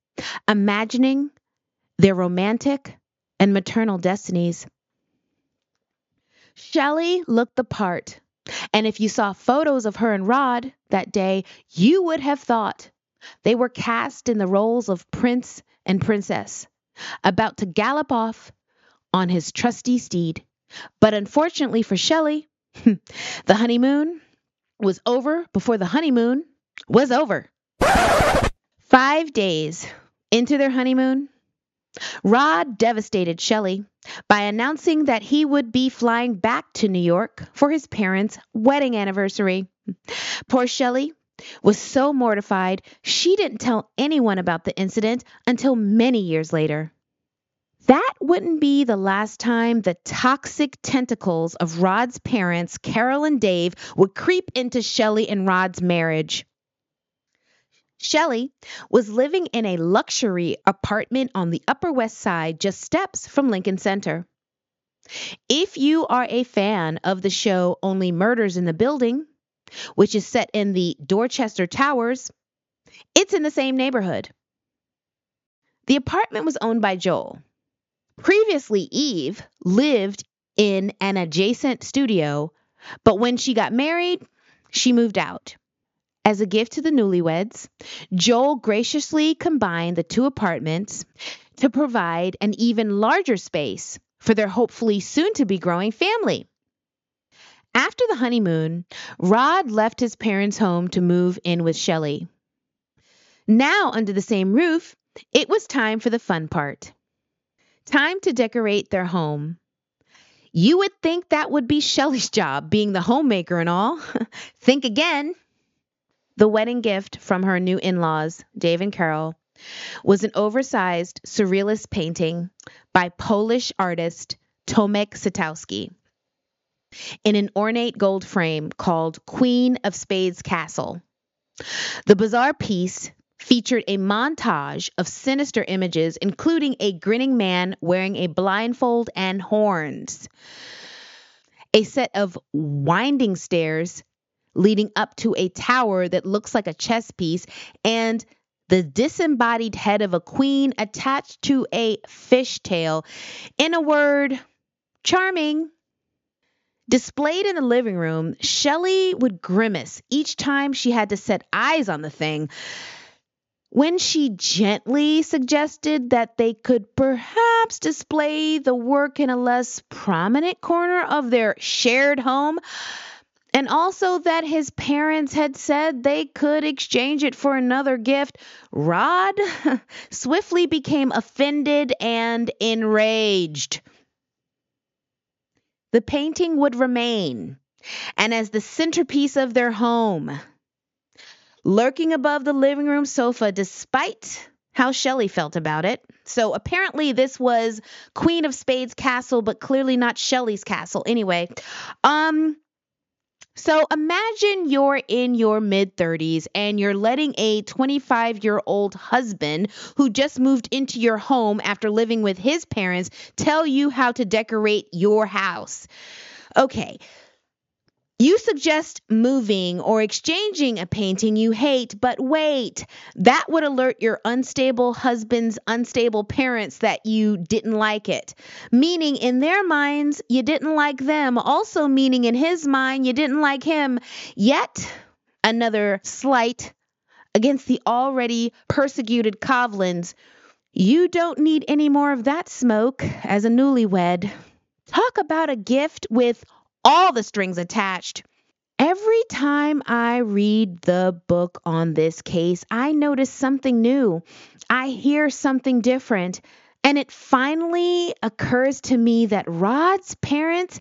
imagining their romantic and maternal destinies. Shele looked the part, and if you saw photos of her and Rod that day, you would have thought they were cast in the roles of prince and princess, about to gallop off on his trusty steed. But unfortunately for Shele, the honeymoon was over before the honeymoon was over. Five days into their honeymoon, Rod devastated Shele by announcing that he would be flying back to New York for his parents' wedding anniversary. Poor Shele was so mortified she didn't tell anyone about the incident until many years later. That wouldn't be the last time the toxic tentacles of Rod's parents, Carol and Dave, would creep into Shele and Rod's marriage. Shele was living in a luxury apartment on the Upper West Side, just steps from Lincoln Center. If you are a fan of the show Only Murders in the Building, which is set in the Dorchester Towers, it's in the same neighborhood. The apartment was owned by Joel, Previously, Eve lived in an adjacent studio, but when she got married, she moved out. As a gift to the newlyweds, Joel graciously combined the two apartments to provide an even larger space for their hopefully soon to be growing family. After the honeymoon, Rod left his parents' home to move in with Shele. Now, under the same roof, it was time for the fun part. Time to decorate their home. You would think that would be Shele's job, being the homemaker and all. think again. The wedding gift from her new in laws, Dave and Carol, was an oversized surrealist painting by Polish artist Tomek Setowski in an ornate gold frame called Queen of Spades Castle. The bizarre piece featured a montage of sinister images, including a grinning man wearing a blindfold and horns, a set of winding stairs leading up to a tower that looks like a chess piece, and the disembodied head of a queen attached to a fishtail. In a word, charming. Displayed in the living room, Shele would grimace each time she had to set eyes on the thing when she gently suggested that they could perhaps display the work in a less prominent corner of their shared home, and also that his parents had said they could exchange it for another gift, Rod swiftly became offended and enraged. The painting would remain, and as the centerpiece of their home, lurking above the living room sofa despite how Shele felt about it. So apparently this was Queen of Spades castle, but clearly not Shele's castle. Anyway, um So imagine you're in your mid 30s and you're letting a 25 year old husband who just moved into your home after living with his parents tell you how to decorate your house. Okay, you suggest moving or exchanging a painting you hate, but wait, that would alert your unstable husband's unstable parents that you didn't like it. Meaning, in their minds, you didn't like them, also meaning in his mind, you didn't like him. Yet, another slight against the already persecuted Covlins. You don't need any more of that smoke as a newlywed. Talk about a gift with all the strings attached. Every time I read the book on this case, I notice something new. I hear something different. And it finally occurs to me that Rod's parents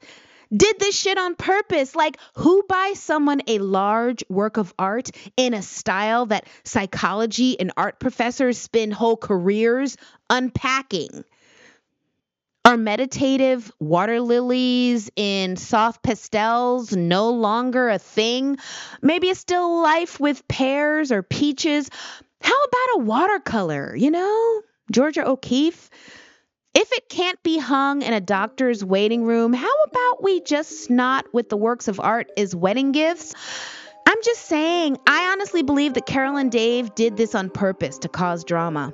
did this shit on purpose. Like, who buys someone a large work of art in a style that psychology and art professors spend whole careers unpacking? Are meditative water lilies in soft pastels no longer a thing? Maybe a still life with pears or peaches. How about a watercolor, you know? Georgia O'Keeffe? If it can't be hung in a doctor's waiting room, how about we just snot with the works of art as wedding gifts? I'm just saying, I honestly believe that Carol and Dave did this on purpose to cause drama.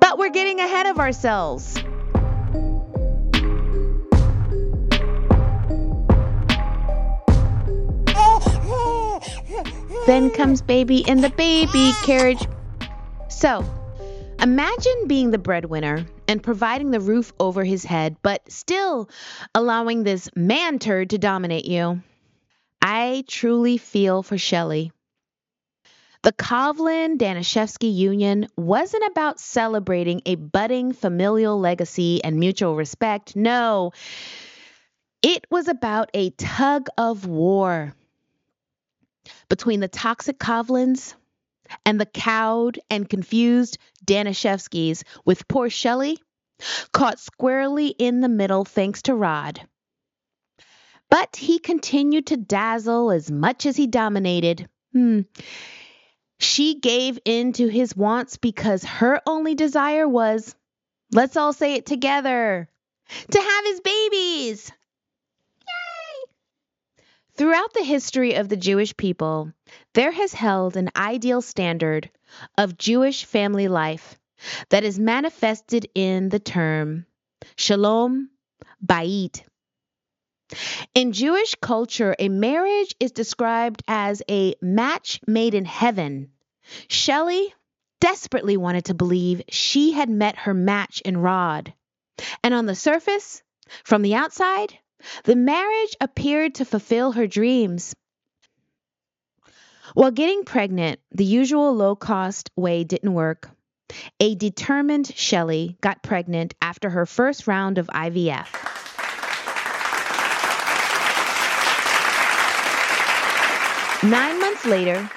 But we're getting ahead of ourselves. Then comes baby in the baby carriage. So, imagine being the breadwinner and providing the roof over his head, but still allowing this man turd to dominate you. I truly feel for Shele. The Covlin Danishefsky union wasn't about celebrating a budding familial legacy and mutual respect. No, it was about a tug of war between the toxic Covlins and the cowed and confused Danishefskys, with poor Shele caught squarely in the middle thanks to Rod. But he continued to dazzle as much as he dominated. Hmm. She gave in to his wants because her only desire was, let's all say it together, to have his babies. Throughout the history of the Jewish people, there has held an ideal standard of Jewish family life that is manifested in the term shalom bayit. In Jewish culture, a marriage is described as a match made in heaven. Shele desperately wanted to believe she had met her match in Rod. And on the surface, from the outside, the marriage appeared to fulfill her dreams. While getting pregnant, the usual low cost way didn't work. A determined Shele got pregnant after her first round of IVF. Nine months later,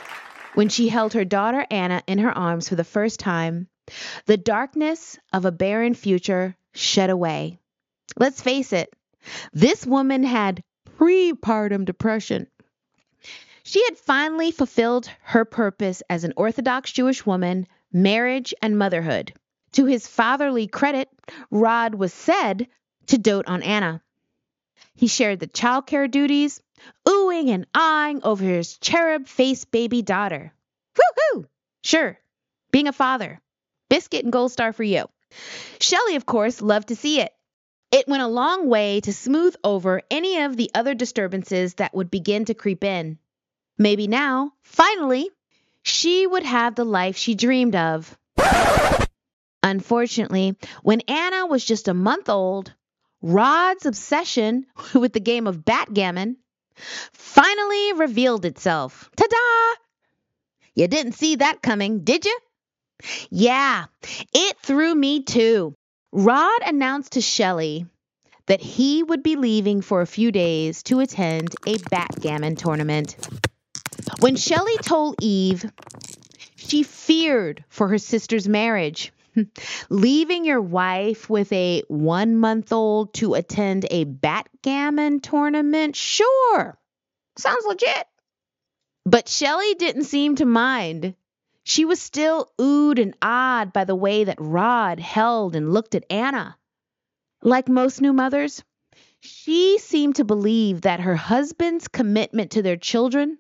when she held her daughter Anna in her arms for the first time, the darkness of a barren future shed away. Let's face it, this woman had prepartum depression. She had finally fulfilled her purpose as an Orthodox Jewish woman, marriage, and motherhood. To his fatherly credit, Rod was said to dote on Anna. He shared the childcare duties, oohing and eyeing over his cherub faced baby daughter. Woo-hoo! Sure, being a father. Biscuit and gold star for you. Shele, of course, loved to see it. It went a long way to smooth over any of the other disturbances that would begin to creep in. Maybe now, finally, she would have the life she dreamed of. Unfortunately, when Anna was just a month old, Rod's obsession with the game of backgammon finally revealed itself. Ta da! You didn't see that coming, did you? Yeah, it threw me too. Rod announced to Shele that he would be leaving for a few days to attend a backgammon tournament. When Shele told Eve, she feared for her sister's marriage. Leaving your wife with a one month old to attend a backgammon tournament? Sure. sounds legit. But Shele didn't seem to mind. She was still oohed and awed by the way that Rod held and looked at Anna. Like most new mothers, she seemed to believe that her husband's commitment to their children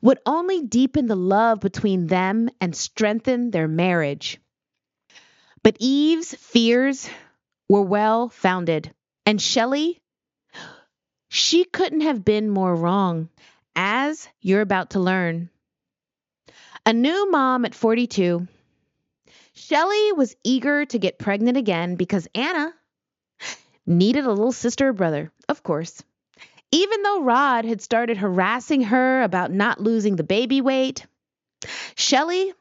would only deepen the love between them and strengthen their marriage. But Eve's fears were well founded, and Shele, she couldn't have been more wrong, as you're about to learn. A new mom at 42, Shele was eager to get pregnant again because Anna needed a little sister or brother, of course. Even though Rod had started harassing her about not losing the baby weight, Shele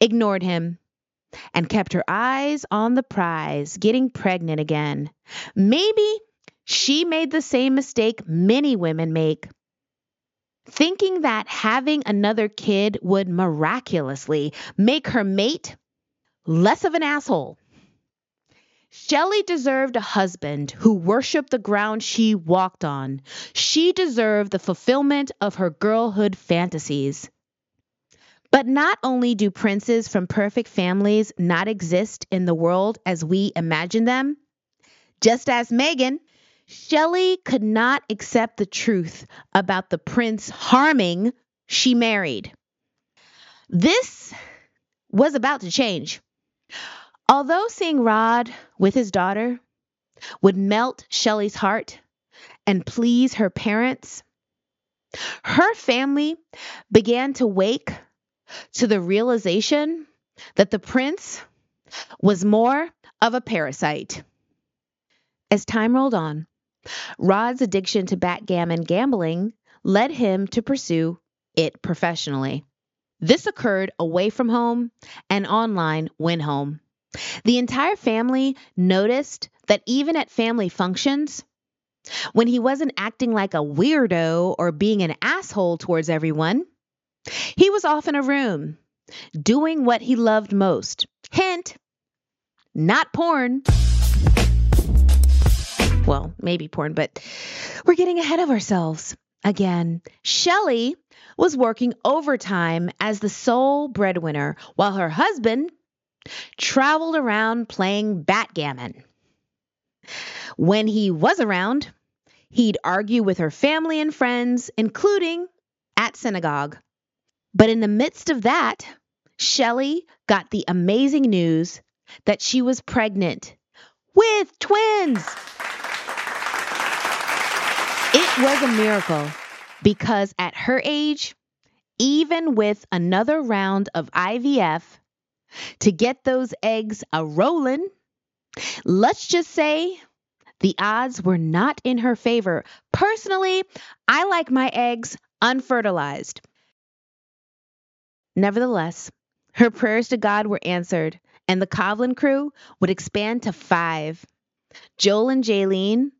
ignored him and kept her eyes on the prize, getting pregnant again. Maybe she made the same mistake many women make, thinking that having another kid would miraculously make her mate less of an asshole. Shele deserved a husband who worshiped the ground she walked on. She deserved the fulfillment of her girlhood fantasies. But not only do princes from perfect families not exist in the world as we imagine them, just as Megan, Shele could not accept the truth about the prince harming she married. This was about to change. Although seeing Rod with his daughter would melt Shele's heart and please her parents, her family began to wake to the realization that the prince was more of a parasite. As time rolled on, Rod's addiction to backgammon gambling led him to pursue it professionally. This occurred away from home and online when home. The entire family noticed that even at family functions, when he wasn't acting like a weirdo or being an asshole towards everyone, he was off in a room doing what he loved most. Hint, not porn. Well, maybe porn, but we're getting ahead of ourselves. Again, Shele was working overtime as the sole breadwinner while her husband traveled around playing backgammon. When he was around, he'd argue with her family and friends, including at synagogue. But in the midst of that, Shele got the amazing news that she was pregnant with twins. It was a miracle because at her age, even with another round of IVF, to get those eggs a rolling, let's just say the odds were not in her favor. Personally, I like my eggs unfertilized. Nevertheless, her prayers to God were answered, and the Covlin crew would expand to five. Joel and Jaylene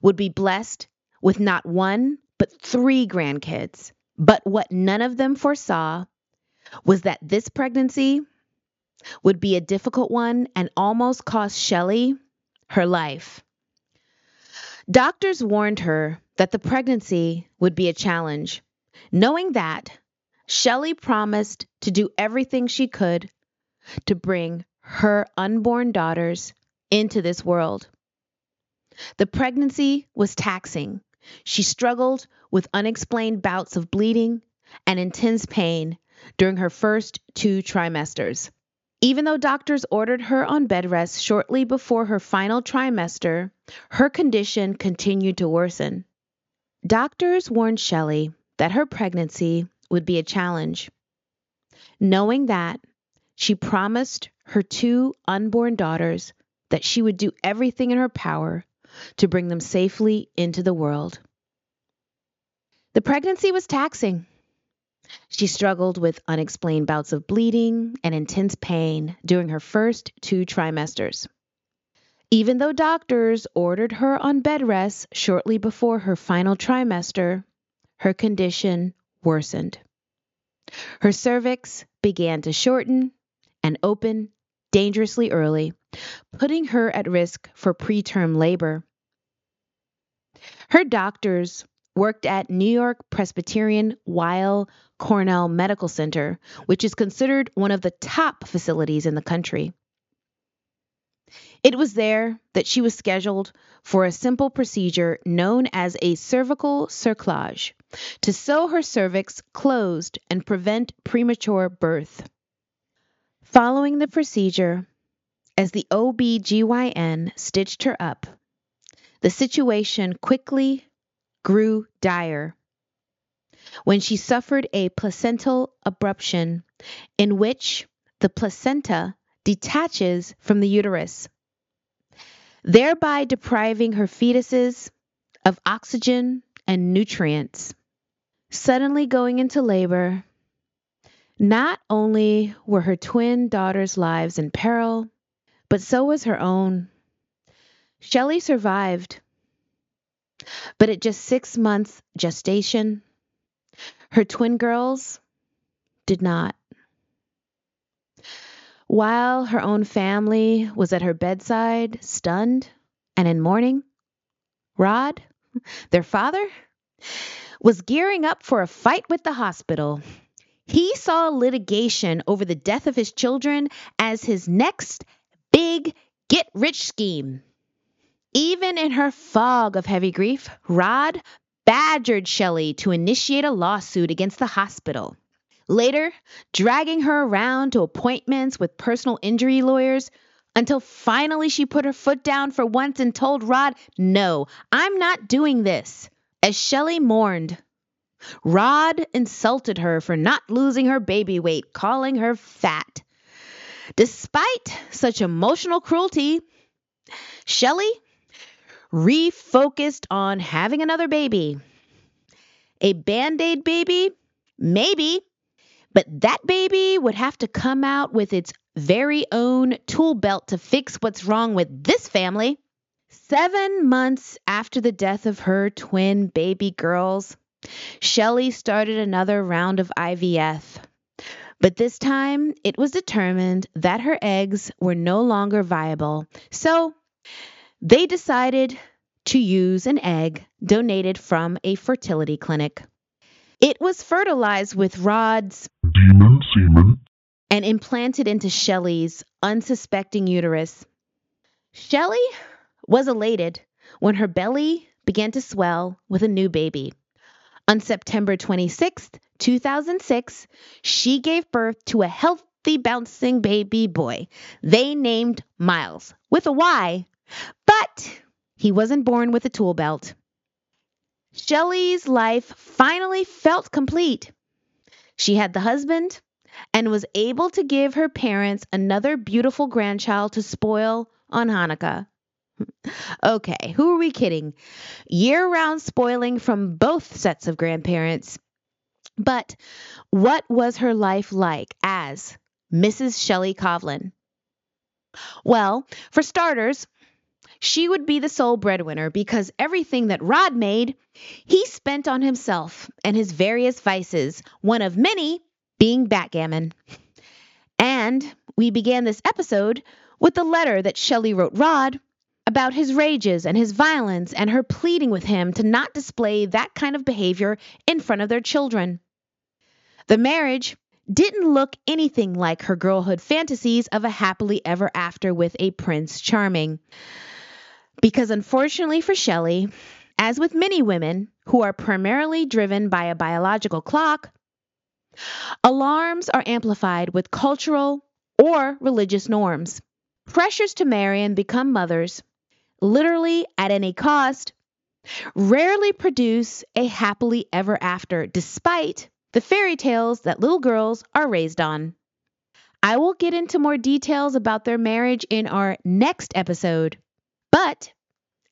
would be blessed with not one, but three grandkids. But what none of them foresaw was that this pregnancy would be a difficult one and almost cost Shele her life. Doctors warned her that the pregnancy would be a challenge. Knowing that, Shele promised to do everything she could to bring her unborn daughters into this world. The pregnancy was taxing. She struggled with unexplained bouts of bleeding and intense pain during her first two trimesters. Even though doctors ordered her on bed rest shortly before her final trimester, her condition continued to worsen. Doctors warned Shele that her pregnancy would be a challenge. Knowing that, she promised her two unborn daughters that she would do everything in her power to bring them safely into the world. The pregnancy was taxing. She struggled with unexplained bouts of bleeding and intense pain during her first two trimesters. Even though doctors ordered her on bed rest shortly before her final trimester, her condition worsened. Her cervix began to shorten and open dangerously early, putting her at risk for preterm labor. Her doctors worked at New York Presbyterian Weill Cornell Medical Center, which is considered one of the top facilities in the country. It was there that she was scheduled for a simple procedure known as a cervical cerclage to sew her cervix closed and prevent premature birth. Following the procedure, as the OB/GYN stitched her up, the situation quickly grew dire when she suffered a placental abruption in which the placenta detaches from the uterus, thereby depriving her fetuses of oxygen and nutrients. Suddenly going into labor, not only were her twin daughters' lives in peril, but so was her own. Shele survived, but at just six months gestation, her twin girls did not. While her own family was at her bedside, stunned and in mourning, Rod, their father, was gearing up for a fight with the hospital. He saw litigation over the death of his children as his next big get rich scheme. Even in her fog of heavy grief, Rod badgered Shele to initiate a lawsuit against the hospital. Later, dragging her around to appointments with personal injury lawyers until finally she put her foot down for once and told Rod, No, I'm not doing this. As Shele mourned, Rod insulted her for not losing her baby weight, calling her fat. Despite such emotional cruelty, Shele refocused on having another baby. A band aid baby? Maybe. But that baby would have to come out with its very own tool belt to fix what's wrong with this family. Seven months after the death of her twin baby girls, Shele started another round of IVF. But this time it was determined that her eggs were no longer viable. So they decided to use an egg donated from a fertility clinic. It was fertilized with Rod's demon semen and implanted into Shele's unsuspecting uterus. Shele was elated when her belly began to swell with a new baby. On September 26, 2006, she gave birth to a healthy, bouncing baby boy. They named Miles with a Y, but he wasn't born with a tool belt. Shele's life finally felt complete. She had the husband and was able to give her parents another beautiful grandchild to spoil on Hanukkah. okay, who are we kidding? Year round spoiling from both sets of grandparents. But what was her life like as Mrs. Shele Covlin? Well, for starters, she would be the sole breadwinner because everything that Rod made, he spent on himself and his various vices, one of many being backgammon. And we began this episode with the letter that Shele wrote Rod about his rages and his violence and her pleading with him to not display that kind of behavior in front of their children. The marriage didn't look anything like her girlhood fantasies of a happily ever after with a Prince Charming. Because unfortunately for Shele, as with many women who are primarily driven by a biological clock, alarms are amplified with cultural or religious norms. Pressures to marry and become mothers, literally at any cost, rarely produce a happily ever after, despite the fairy tales that little girls are raised on. I will get into more details about their marriage in our next episode. But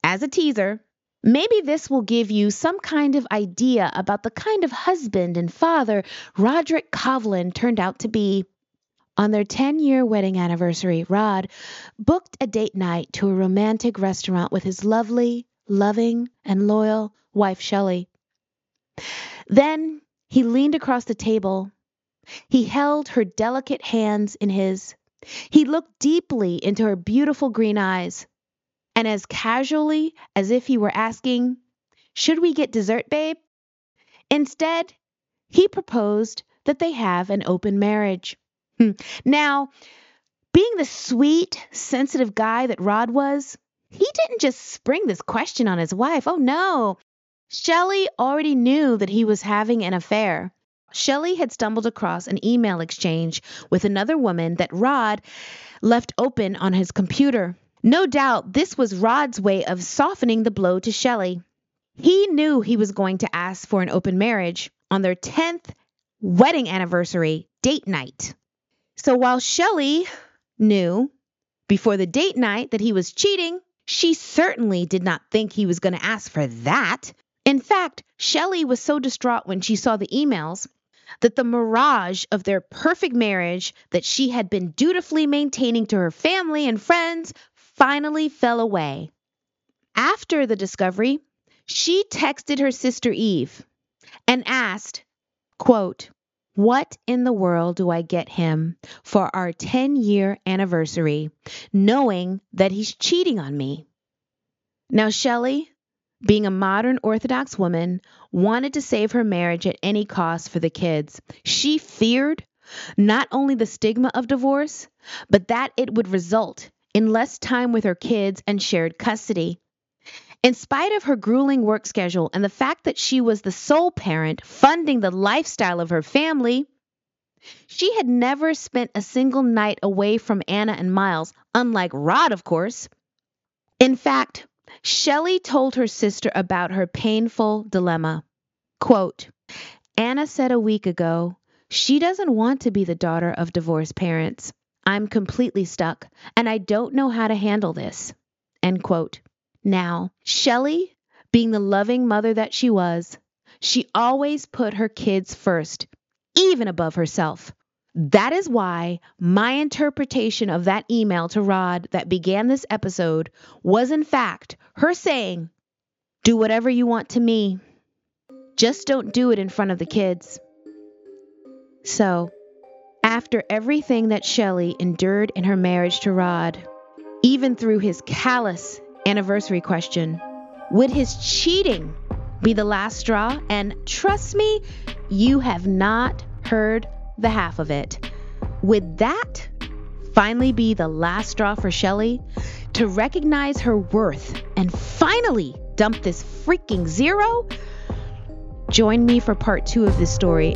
as a teaser, maybe this will give you some kind of idea about the kind of husband and father Roderick Covlin turned out to be. On their 10 year wedding anniversary, Rod booked a date night to a romantic restaurant with his lovely, loving, and loyal wife, Shele. Then he leaned across the table. He held her delicate hands in his. He looked deeply into her beautiful green eyes. And as casually as if he were asking, Should we get dessert, babe? Instead, he proposed that they have an open marriage. Hmm. Now, being the sweet, sensitive guy that Rod was, he didn't just spring this question on his wife. Oh no. Shele already knew that he was having an affair. Shele had stumbled across an email exchange with another woman that Rod left open on his computer. No doubt this was Rod's way of softening the blow to Shele. He knew he was going to ask for an open marriage on their 10th wedding anniversary date night. So while Shele knew before the date night that he was cheating, she certainly did not think he was going to ask for that. In fact, Shele was so distraught when she saw the emails that the mirage of their perfect marriage that she had been dutifully maintaining to her family and friends finally fell away. After the discovery, she texted her sister Eve and asked, quote, what in the world do I get him for our 10 year anniversary, knowing that he's cheating on me? Now, Shele, being a modern Orthodox woman, wanted to save her marriage at any cost for the kids. She feared not only the stigma of divorce, but that it would result in less time with her kids and shared custody. In spite of her grueling work schedule and the fact that she was the sole parent funding the lifestyle of her family, she had never spent a single night away from Anna and Miles, unlike Rod, of course. In fact, Shele told her sister about her painful dilemma. Quote, Anna said a week ago, she doesn't want to be the daughter of divorced parents. I'm completely stuck, and I don't know how to handle this. End quote. Now, Shele, being the loving mother that she was, she always put her kids first, even above herself. That is why my interpretation of that email to Rod that began this episode was, in fact, her saying, Do whatever you want to me. Just don't do it in front of the kids. So, after everything that Shele endured in her marriage to Rod, even through his callous anniversary question Would his cheating be the last straw? And trust me, you have not heard the half of it. Would that finally be the last straw for Shele to recognize her worth and finally dump this freaking zero? Join me for part two of this story.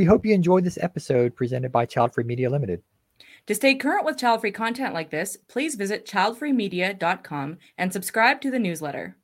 We hope you enjoyed this episode presented by Child Free Media Limited. To stay current with child free content like this, please visit childfreemedia.com and subscribe to the newsletter.